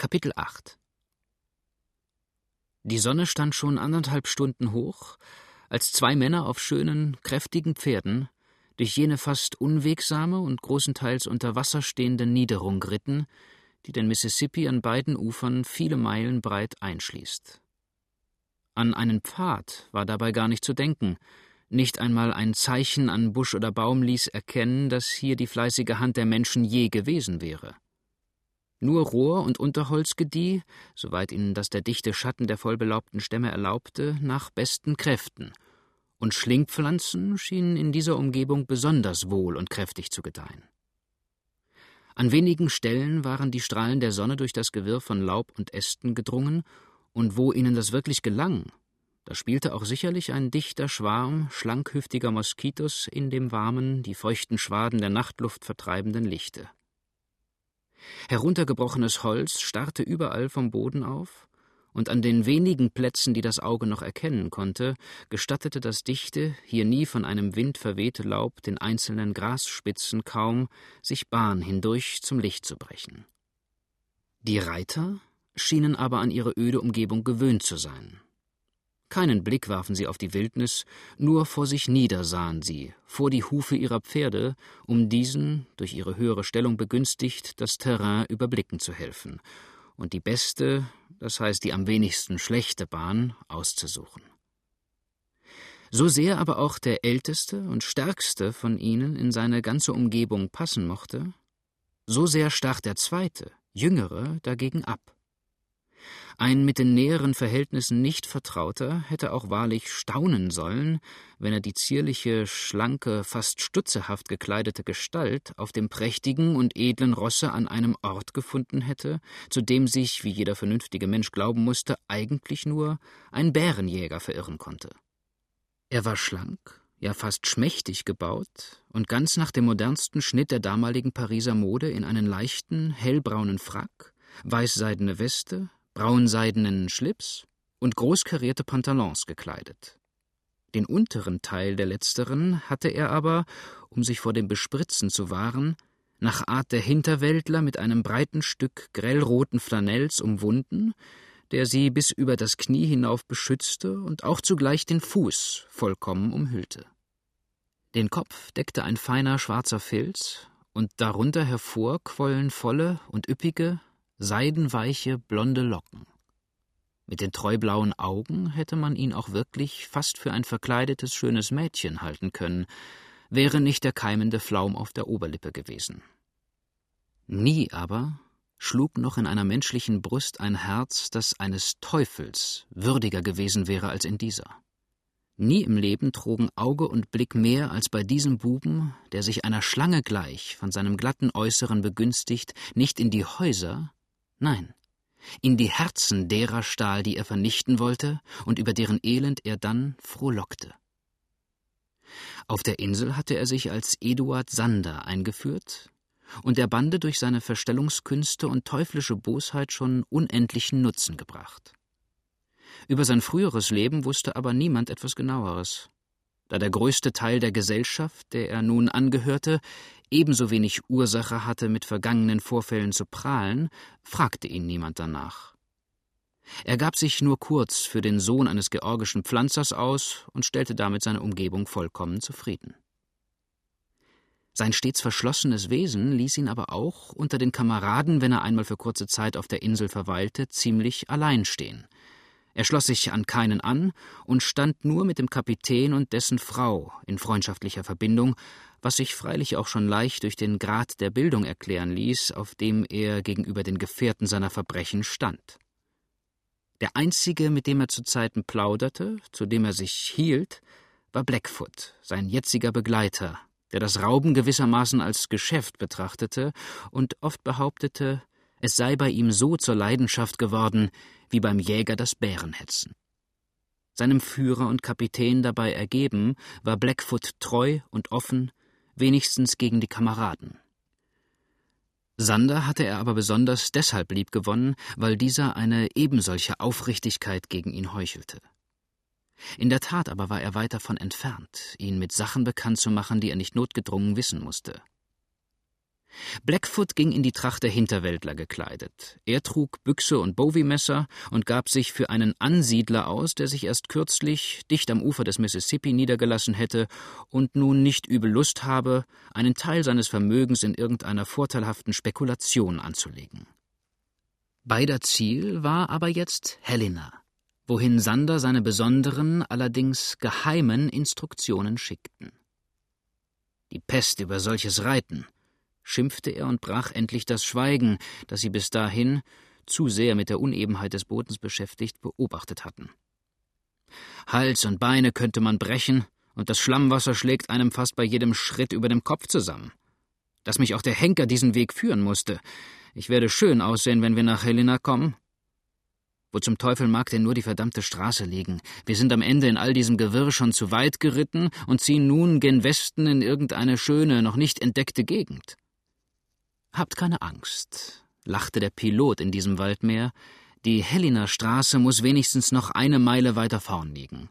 Kapitel 8 Die Sonne stand schon anderthalb Stunden hoch, als zwei Männer auf schönen, kräftigen Pferden durch jene fast unwegsame und großenteils unter Wasser stehende Niederung ritten, die den Mississippi an beiden Ufern viele Meilen breit einschließt. An einen Pfad war dabei gar nicht zu denken, nicht einmal ein Zeichen an Busch oder Baum ließ erkennen, dass hier die fleißige Hand der Menschen je gewesen wäre. Nur Rohr und Unterholz gedieh, soweit ihnen das der dichte Schatten der vollbelaubten Stämme erlaubte, nach besten Kräften, und Schlingpflanzen schienen in dieser Umgebung besonders wohl und kräftig zu gedeihen. An wenigen Stellen waren die Strahlen der Sonne durch das Gewirr von Laub und Ästen gedrungen, und wo ihnen das wirklich gelang, da spielte auch sicherlich ein dichter Schwarm schlankhüftiger Moskitos in dem warmen, die feuchten Schwaden der Nachtluft vertreibenden Lichte. Heruntergebrochenes Holz starrte überall vom Boden auf, und an den wenigen Plätzen, die das Auge noch erkennen konnte, gestattete das dichte, hier nie von einem Wind verwehte Laub den einzelnen Grasspitzen kaum, sich Bahn hindurch zum Licht zu brechen. Die Reiter schienen aber an ihre öde Umgebung gewöhnt zu sein. Keinen Blick warfen sie auf die Wildnis, nur vor sich nieder sahen sie, vor die Hufe ihrer Pferde, um diesen, durch ihre höhere Stellung begünstigt, das Terrain überblicken zu helfen und die beste, das heißt die am wenigsten schlechte Bahn auszusuchen. So sehr aber auch der älteste und stärkste von ihnen in seine ganze Umgebung passen mochte, so sehr stach der zweite, jüngere, dagegen ab. Ein mit den näheren Verhältnissen nicht Vertrauter hätte auch wahrlich staunen sollen, wenn er die zierliche, schlanke, fast stutzehaft gekleidete Gestalt auf dem prächtigen und edlen Rosse an einem Ort gefunden hätte, zu dem sich, wie jeder vernünftige Mensch glauben musste, eigentlich nur ein Bärenjäger verirren konnte. Er war schlank, ja fast schmächtig gebaut und ganz nach dem modernsten Schnitt der damaligen Pariser Mode in einen leichten, hellbraunen Frack, weißseidene Weste, braunseidenen Schlips und großkarierte Pantalons gekleidet. Den unteren Teil der letzteren hatte er aber, um sich vor dem Bespritzen zu wahren, nach Art der Hinterwäldler mit einem breiten Stück grellroten Flanells umwunden, der sie bis über das Knie hinauf beschützte und auch zugleich den Fuß vollkommen umhüllte. Den Kopf deckte ein feiner schwarzer Filz, und darunter hervor quollen volle und üppige, seidenweiche, blonde Locken. Mit den treublauen Augen hätte man ihn auch wirklich fast für ein verkleidetes schönes Mädchen halten können, wäre nicht der keimende Flaum auf der Oberlippe gewesen. Nie aber schlug noch in einer menschlichen Brust ein Herz, das eines Teufels würdiger gewesen wäre als in dieser. Nie im Leben trugen Auge und Blick mehr als bei diesem Buben, der sich einer Schlange gleich von seinem glatten Äußeren begünstigt, nicht in die Häuser, Nein, in die Herzen derer stahl, die er vernichten wollte und über deren Elend er dann frohlockte. Auf der Insel hatte er sich als Eduard Sander eingeführt und der Bande durch seine Verstellungskünste und teuflische Bosheit schon unendlichen Nutzen gebracht. Über sein früheres Leben wusste aber niemand etwas genaueres da der größte Teil der Gesellschaft, der er nun angehörte, ebenso wenig Ursache hatte, mit vergangenen Vorfällen zu prahlen, fragte ihn niemand danach. Er gab sich nur kurz für den Sohn eines georgischen Pflanzers aus und stellte damit seine Umgebung vollkommen zufrieden. Sein stets verschlossenes Wesen ließ ihn aber auch unter den Kameraden, wenn er einmal für kurze Zeit auf der Insel verweilte, ziemlich allein stehen – er schloss sich an keinen an und stand nur mit dem Kapitän und dessen Frau in freundschaftlicher Verbindung, was sich freilich auch schon leicht durch den Grad der Bildung erklären ließ, auf dem er gegenüber den Gefährten seiner Verbrechen stand. Der einzige, mit dem er zu Zeiten plauderte, zu dem er sich hielt, war Blackfoot, sein jetziger Begleiter, der das Rauben gewissermaßen als Geschäft betrachtete und oft behauptete, es sei bei ihm so zur Leidenschaft geworden, wie beim Jäger das Bärenhetzen. Seinem Führer und Kapitän dabei ergeben, war Blackfoot treu und offen, wenigstens gegen die Kameraden. Sander hatte er aber besonders deshalb liebgewonnen, weil dieser eine ebensolche Aufrichtigkeit gegen ihn heuchelte. In der Tat aber war er weit davon entfernt, ihn mit Sachen bekannt zu machen, die er nicht notgedrungen wissen musste. Blackfoot ging in die Tracht der Hinterwäldler gekleidet. Er trug Büchse und Bowie-Messer und gab sich für einen Ansiedler aus, der sich erst kürzlich dicht am Ufer des Mississippi niedergelassen hätte und nun nicht übel Lust habe, einen Teil seines Vermögens in irgendeiner vorteilhaften Spekulation anzulegen. Beider Ziel war aber jetzt Helena, wohin Sander seine besonderen, allerdings geheimen Instruktionen schickten. Die Pest über solches Reiten, schimpfte er und brach endlich das Schweigen, das sie bis dahin, zu sehr mit der Unebenheit des Bodens beschäftigt, beobachtet hatten. Hals und Beine könnte man brechen, und das Schlammwasser schlägt einem fast bei jedem Schritt über dem Kopf zusammen. Dass mich auch der Henker diesen Weg führen musste. Ich werde schön aussehen, wenn wir nach Helena kommen. Wo zum Teufel mag denn nur die verdammte Straße liegen? Wir sind am Ende in all diesem Gewirr schon zu weit geritten und ziehen nun gen Westen in irgendeine schöne, noch nicht entdeckte Gegend. Habt keine Angst, lachte der Pilot in diesem Waldmeer. Die Helena Straße muss wenigstens noch eine Meile weiter vorn liegen.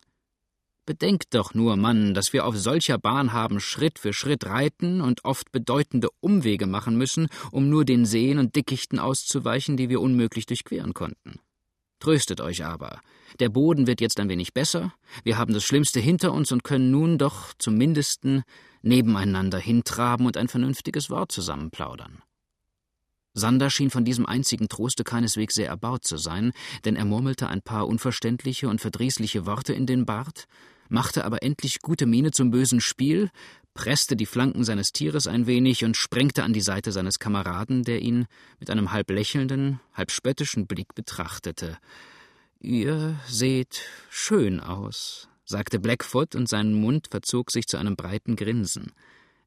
Bedenkt doch nur, Mann, dass wir auf solcher Bahn haben Schritt für Schritt reiten und oft bedeutende Umwege machen müssen, um nur den Seen und Dickichten auszuweichen, die wir unmöglich durchqueren konnten. Tröstet euch aber. Der Boden wird jetzt ein wenig besser, wir haben das Schlimmste hinter uns und können nun doch zum Mindesten nebeneinander hintraben und ein vernünftiges Wort zusammenplaudern. Sander schien von diesem einzigen Troste keineswegs sehr erbaut zu sein, denn er murmelte ein paar unverständliche und verdrießliche Worte in den Bart, machte aber endlich gute Miene zum bösen Spiel, presste die Flanken seines Tieres ein wenig und sprengte an die Seite seines Kameraden, der ihn mit einem halb lächelnden, halb spöttischen Blick betrachtete. Ihr seht schön aus, sagte Blackfoot, und sein Mund verzog sich zu einem breiten Grinsen.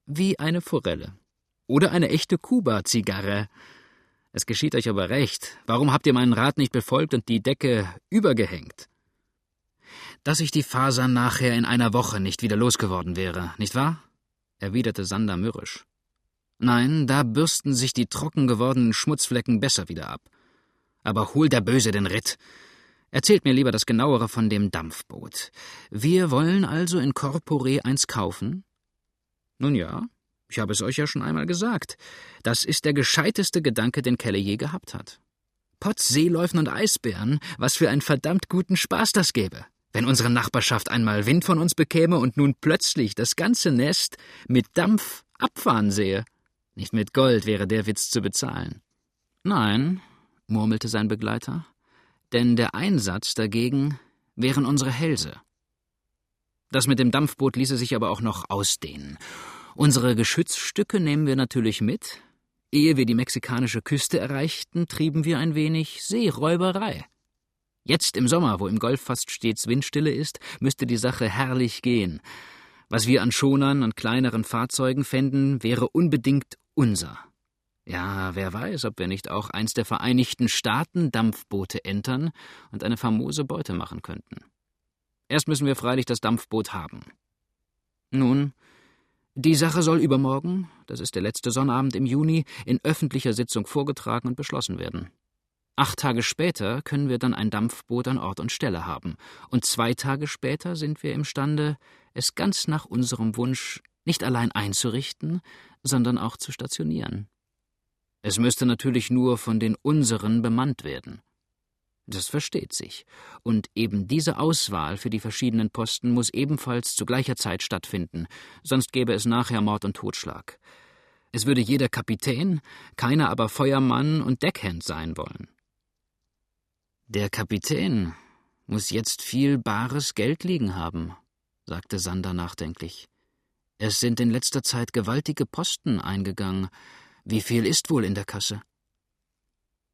Wie eine Forelle. Oder eine echte Kuba-Zigarre. Es geschieht euch aber recht. Warum habt ihr meinen Rat nicht befolgt und die Decke übergehängt? Dass ich die Fasern nachher in einer Woche nicht wieder losgeworden wäre, nicht wahr? erwiderte Sander mürrisch. Nein, da bürsten sich die trocken gewordenen Schmutzflecken besser wieder ab. Aber hol der Böse den Ritt. Erzählt mir lieber das Genauere von dem Dampfboot. Wir wollen also in Corpore eins kaufen? Nun ja, ich habe es euch ja schon einmal gesagt. Das ist der gescheiteste Gedanke, den Kelly je gehabt hat. Potts Seeläufen und Eisbären, was für einen verdammt guten Spaß das gäbe. Wenn unsere Nachbarschaft einmal Wind von uns bekäme und nun plötzlich das ganze Nest mit Dampf abfahren sehe. Nicht mit Gold wäre der Witz zu bezahlen. Nein, murmelte sein Begleiter, denn der Einsatz dagegen wären unsere Hälse. Das mit dem Dampfboot ließe sich aber auch noch ausdehnen. Unsere Geschützstücke nehmen wir natürlich mit. Ehe wir die mexikanische Küste erreichten, trieben wir ein wenig Seeräuberei. Jetzt im Sommer, wo im Golf fast stets Windstille ist, müsste die Sache herrlich gehen. Was wir an Schonern und kleineren Fahrzeugen fänden, wäre unbedingt unser. Ja, wer weiß, ob wir nicht auch eins der Vereinigten Staaten Dampfboote entern und eine famose Beute machen könnten. Erst müssen wir freilich das Dampfboot haben. Nun, die Sache soll übermorgen, das ist der letzte Sonnabend im Juni, in öffentlicher Sitzung vorgetragen und beschlossen werden. Acht Tage später können wir dann ein Dampfboot an Ort und Stelle haben, und zwei Tage später sind wir imstande, es ganz nach unserem Wunsch nicht allein einzurichten, sondern auch zu stationieren. Es müsste natürlich nur von den unseren bemannt werden. Das versteht sich. Und eben diese Auswahl für die verschiedenen Posten muss ebenfalls zu gleicher Zeit stattfinden, sonst gäbe es nachher Mord und Totschlag. Es würde jeder Kapitän, keiner aber Feuermann und Deckhand sein wollen. Der Kapitän muss jetzt viel bares Geld liegen haben, sagte Sander nachdenklich. Es sind in letzter Zeit gewaltige Posten eingegangen. Wie viel ist wohl in der Kasse?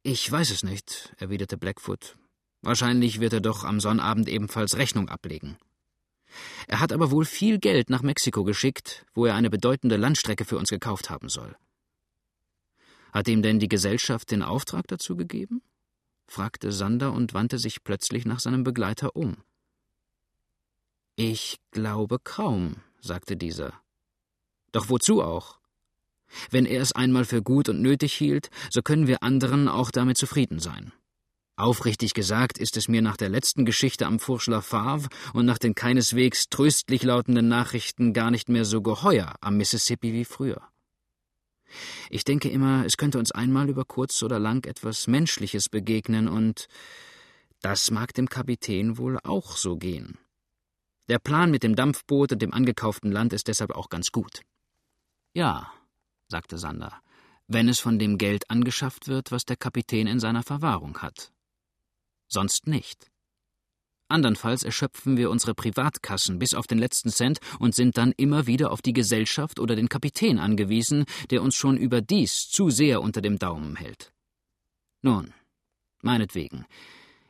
Ich weiß es nicht, erwiderte Blackfoot. Wahrscheinlich wird er doch am Sonnabend ebenfalls Rechnung ablegen. Er hat aber wohl viel Geld nach Mexiko geschickt, wo er eine bedeutende Landstrecke für uns gekauft haben soll. Hat ihm denn die Gesellschaft den Auftrag dazu gegeben? fragte Sander und wandte sich plötzlich nach seinem Begleiter um. Ich glaube kaum, sagte dieser. Doch wozu auch? Wenn er es einmal für gut und nötig hielt, so können wir anderen auch damit zufrieden sein. Aufrichtig gesagt ist es mir nach der letzten Geschichte am Fourche Favre und nach den keineswegs tröstlich lautenden Nachrichten gar nicht mehr so geheuer am Mississippi wie früher. Ich denke immer, es könnte uns einmal über kurz oder lang etwas Menschliches begegnen, und das mag dem Kapitän wohl auch so gehen. Der Plan mit dem Dampfboot und dem angekauften Land ist deshalb auch ganz gut. Ja, sagte Sander, wenn es von dem Geld angeschafft wird, was der Kapitän in seiner Verwahrung hat. Sonst nicht. Andernfalls erschöpfen wir unsere Privatkassen bis auf den letzten Cent und sind dann immer wieder auf die Gesellschaft oder den Kapitän angewiesen, der uns schon überdies zu sehr unter dem Daumen hält. Nun, meinetwegen.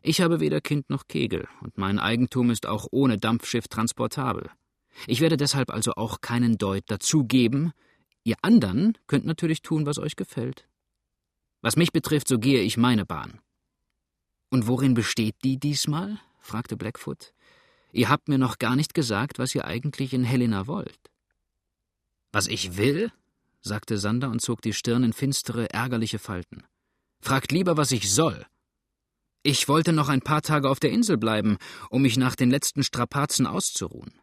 Ich habe weder Kind noch Kegel, und mein Eigentum ist auch ohne Dampfschiff transportabel. Ich werde deshalb also auch keinen Deut dazugeben. Ihr andern könnt natürlich tun, was euch gefällt. Was mich betrifft, so gehe ich meine Bahn. Und worin besteht die diesmal? fragte Blackfoot. Ihr habt mir noch gar nicht gesagt, was ihr eigentlich in Helena wollt. Was ich will? sagte Sander und zog die Stirn in finstere, ärgerliche Falten. Fragt lieber, was ich soll. Ich wollte noch ein paar Tage auf der Insel bleiben, um mich nach den letzten Strapazen auszuruhen.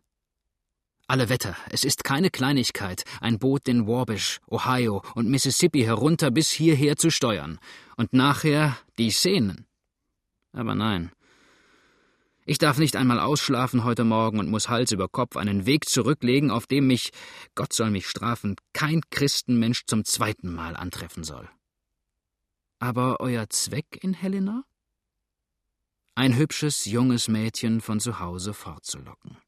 Alle Wetter, es ist keine Kleinigkeit, ein Boot den Wabash, Ohio und Mississippi herunter bis hierher zu steuern. Und nachher die Szenen. Aber nein, ich darf nicht einmal ausschlafen heute Morgen und muss Hals über Kopf einen Weg zurücklegen, auf dem mich, Gott soll mich strafen, kein Christenmensch zum zweiten Mal antreffen soll. Aber euer Zweck in Helena? Ein hübsches, junges Mädchen von zu Hause fortzulocken.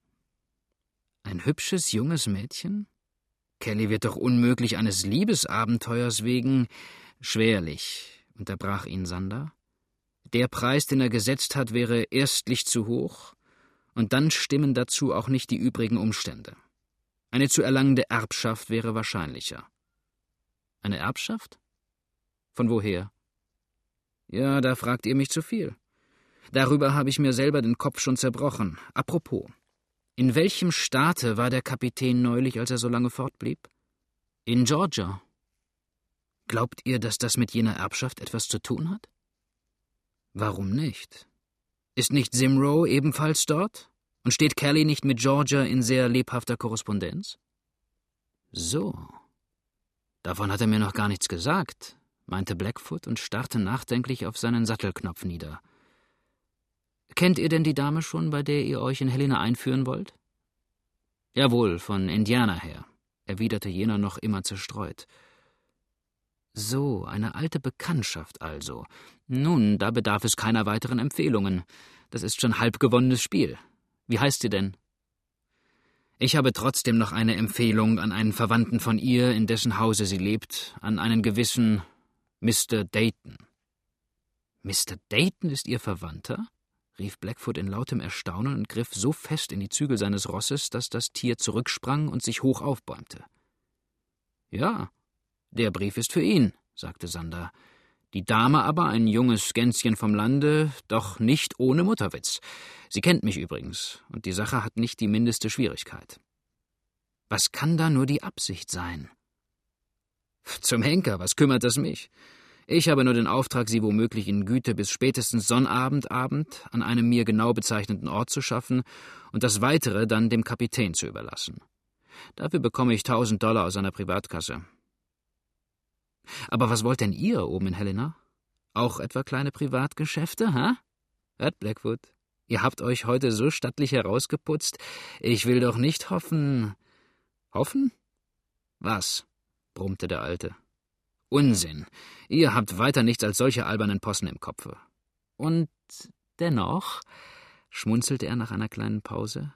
Ein hübsches, junges Mädchen? Kelly wird doch unmöglich eines Liebesabenteuers wegen. Schwerlich, unterbrach ihn Sander. Der Preis, den er gesetzt hat, wäre erstlich zu hoch, und dann stimmen dazu auch nicht die übrigen Umstände. Eine zu erlangende Erbschaft wäre wahrscheinlicher. Eine Erbschaft? Von woher? Ja, da fragt ihr mich zu viel. Darüber habe ich mir selber den Kopf schon zerbrochen. Apropos. In welchem Staate war der Kapitän neulich, als er so lange fortblieb? In Georgia. Glaubt ihr, dass das mit jener Erbschaft etwas zu tun hat? Warum nicht? Ist nicht Simrow ebenfalls dort? Und steht Kelly nicht mit Georgia in sehr lebhafter Korrespondenz? So. Davon hat er mir noch gar nichts gesagt, meinte Blackfoot und starrte nachdenklich auf seinen Sattelknopf nieder. Kennt ihr denn die Dame schon, bei der ihr euch in Helena einführen wollt? Jawohl, von Indiana her, erwiderte jener noch immer zerstreut. So, eine alte Bekanntschaft also. Nun, da bedarf es keiner weiteren Empfehlungen. Das ist schon halb gewonnenes Spiel. Wie heißt sie denn? Ich habe trotzdem noch eine Empfehlung an einen Verwandten von ihr, in dessen Hause sie lebt, an einen gewissen Mr. Dayton. Mr. Dayton ist ihr Verwandter? Rief Blackfoot in lautem Erstaunen und griff so fest in die Zügel seines Rosses, dass das Tier zurücksprang und sich hoch aufbäumte. Ja, der Brief ist für ihn, sagte Sander. Die Dame aber ein junges Gänschen vom Lande, doch nicht ohne Mutterwitz. Sie kennt mich übrigens, und die Sache hat nicht die mindeste Schwierigkeit. Was kann da nur die Absicht sein? Zum Henker, was kümmert das mich? Ich habe nur den Auftrag, sie womöglich in Güte bis spätestens Sonnabendabend an einem mir genau bezeichneten Ort zu schaffen und das Weitere dann dem Kapitän zu überlassen. Dafür bekomme ich tausend Dollar aus seiner Privatkasse. Aber was wollt denn ihr oben in Helena? Auch etwa kleine Privatgeschäfte, ha? Hört, Blackwood, ihr habt euch heute so stattlich herausgeputzt. Ich will doch nicht hoffen. Hoffen? Was? brummte der Alte. Unsinn. Ihr habt weiter nichts als solche albernen Possen im Kopfe. Und dennoch, schmunzelte er nach einer kleinen Pause,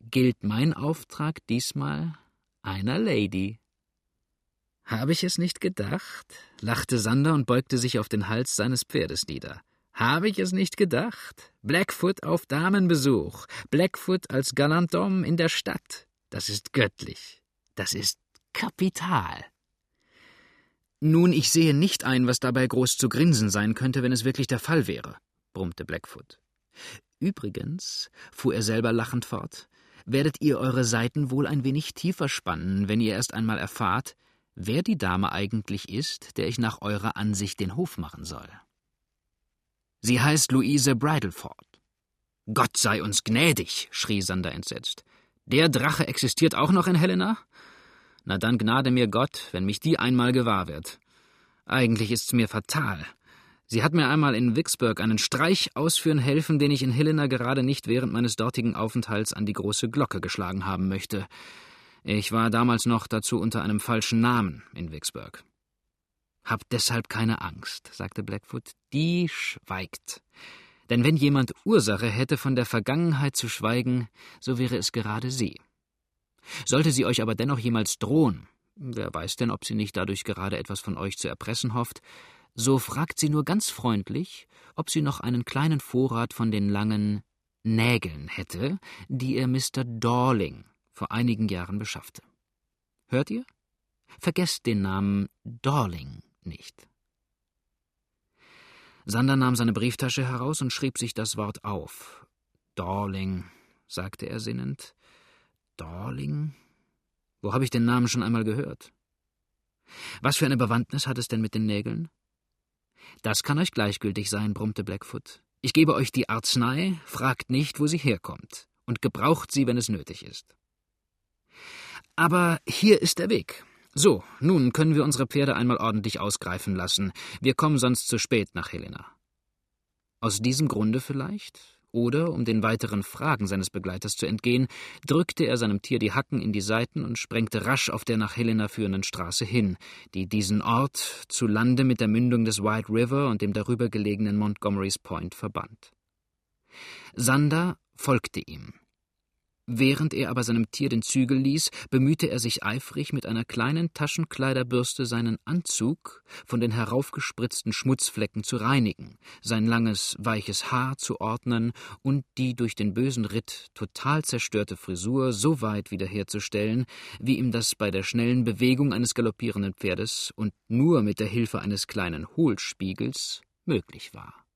gilt mein Auftrag diesmal einer Lady. Habe ich es nicht gedacht? lachte Sander und beugte sich auf den Hals seines Pferdes nieder. Habe ich es nicht gedacht? Blackfoot auf Damenbesuch, Blackfoot als Galantom in der Stadt. Das ist göttlich. Das ist kapital. Nun, ich sehe nicht ein, was dabei groß zu grinsen sein könnte, wenn es wirklich der Fall wäre, brummte Blackfoot. Übrigens, fuhr er selber lachend fort, werdet ihr eure Seiten wohl ein wenig tiefer spannen, wenn ihr erst einmal erfahrt, wer die Dame eigentlich ist, der ich nach eurer Ansicht den Hof machen soll. Sie heißt Louise Bridleford. Gott sei uns gnädig, schrie Sander entsetzt. Der Drache existiert auch noch in Helena? Na dann gnade mir Gott, wenn mich die einmal gewahr wird. Eigentlich ist's mir fatal. Sie hat mir einmal in Vicksburg einen Streich ausführen helfen, den ich in Helena gerade nicht während meines dortigen Aufenthalts an die große Glocke geschlagen haben möchte. Ich war damals noch dazu unter einem falschen Namen in Vicksburg. Habt deshalb keine Angst, sagte Blackfoot. Die schweigt. Denn wenn jemand Ursache hätte, von der Vergangenheit zu schweigen, so wäre es gerade sie. Sollte sie euch aber dennoch jemals drohen, wer weiß denn, ob sie nicht dadurch gerade etwas von euch zu erpressen hofft, so fragt sie nur ganz freundlich, ob sie noch einen kleinen Vorrat von den langen Nägeln hätte, die ihr Mr. Dorling vor einigen Jahren beschaffte. Hört ihr? Vergesst den Namen Dorling nicht. Sander nahm seine Brieftasche heraus und schrieb sich das Wort auf. Dorling, sagte er sinnend. Dorling? Wo habe ich den Namen schon einmal gehört? Was für eine Bewandtnis hat es denn mit den Nägeln? Das kann euch gleichgültig sein, brummte Blackfoot. Ich gebe euch die Arznei, fragt nicht, wo sie herkommt, und gebraucht sie, wenn es nötig ist. Aber hier ist der Weg. So, nun können wir unsere Pferde einmal ordentlich ausgreifen lassen. Wir kommen sonst zu spät nach Helena. Aus diesem Grunde vielleicht? Oder, um den weiteren Fragen seines Begleiters zu entgehen, drückte er seinem Tier die Hacken in die Seiten und sprengte rasch auf der nach Helena führenden Straße hin, die diesen Ort zu Lande mit der Mündung des White River und dem darüber gelegenen Montgomery's Point verband. Sander folgte ihm. Während er aber seinem Tier den Zügel ließ, bemühte er sich eifrig, mit einer kleinen Taschenkleiderbürste seinen Anzug von den heraufgespritzten Schmutzflecken zu reinigen, sein langes, weiches Haar zu ordnen und die durch den bösen Ritt total zerstörte Frisur so weit wiederherzustellen, wie ihm das bei der schnellen Bewegung eines galoppierenden Pferdes und nur mit der Hilfe eines kleinen Hohlspiegels möglich war.